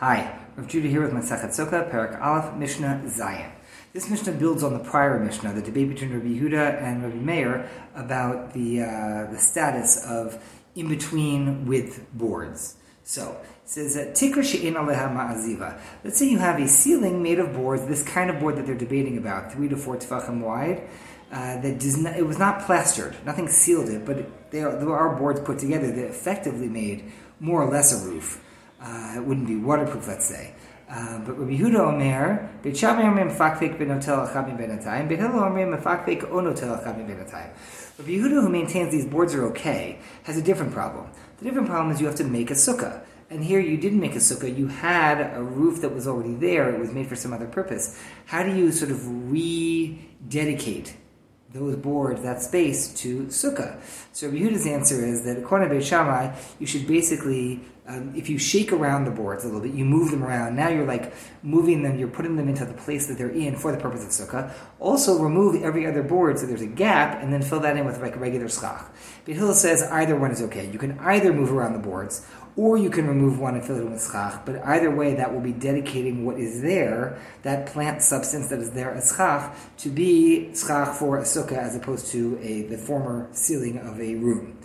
Hi, Rav Judah here with Masachet Sukkah, Parak Aleph, Mishnah Zayin. This Mishnah builds on the prior Mishnah, the debate between Rabbi Yehuda and Rabbi Meir about the, uh, the status of in between with boards. So, it says Tikra she'en aleha ma'aziva. Let's say you have a ceiling made of boards, this kind of board that they're debating about, three to four tefachim wide, uh, that does not, it was not plastered, nothing sealed it, but there are boards put together that effectively made more or less a roof. Uh, it wouldn't be waterproof, let's say. Uh, but Rabbi Yehuda Omer, Beit Shammai Omer benotel achabim benatayim, Beit Hillel Omer onotel achabim benatayim. Rabbi Yehuda, who maintains these boards are okay, has a different problem. The different problem is you have to make a sukkah. And here you didn't make a sukkah, you had a roof that was already there, it was made for some other purpose. How do you sort of rededicate those boards, that space, to sukkah. So Yehuda's answer is that according to Beit Shammai, you should basically, um, if you shake around the boards a little bit, you move them around. Now you're like moving them, you're putting them into the place that they're in for the purpose of sukkah. Also remove every other board so there's a gap, and then fill that in with like regular schach. Hillel says either one is okay. You can either move around the boards, or you can remove one and fill it with schach. But either way, that will be dedicating what is there, that plant substance that is there as schach, to be schach for a sukkah as opposed to a the former ceiling of a room.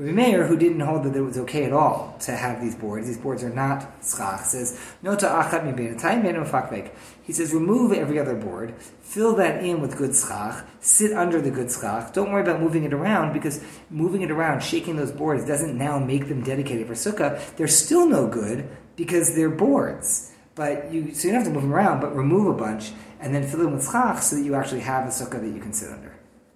Rabbi Meir, who didn't hold that it was okay at all to have these boards, these boards are not schach, says, no to achat mi He says, remove every other board, fill that in with good schach, sit under the good schach, don't worry about moving it around, because moving it around, shaking those boards, doesn't now make them dedicated for sukkah. They're still no good, because they're boards. But you, so you don't have to move them around, but remove a bunch, and then fill them with schach, so that you actually have a sukkah that you can sit under.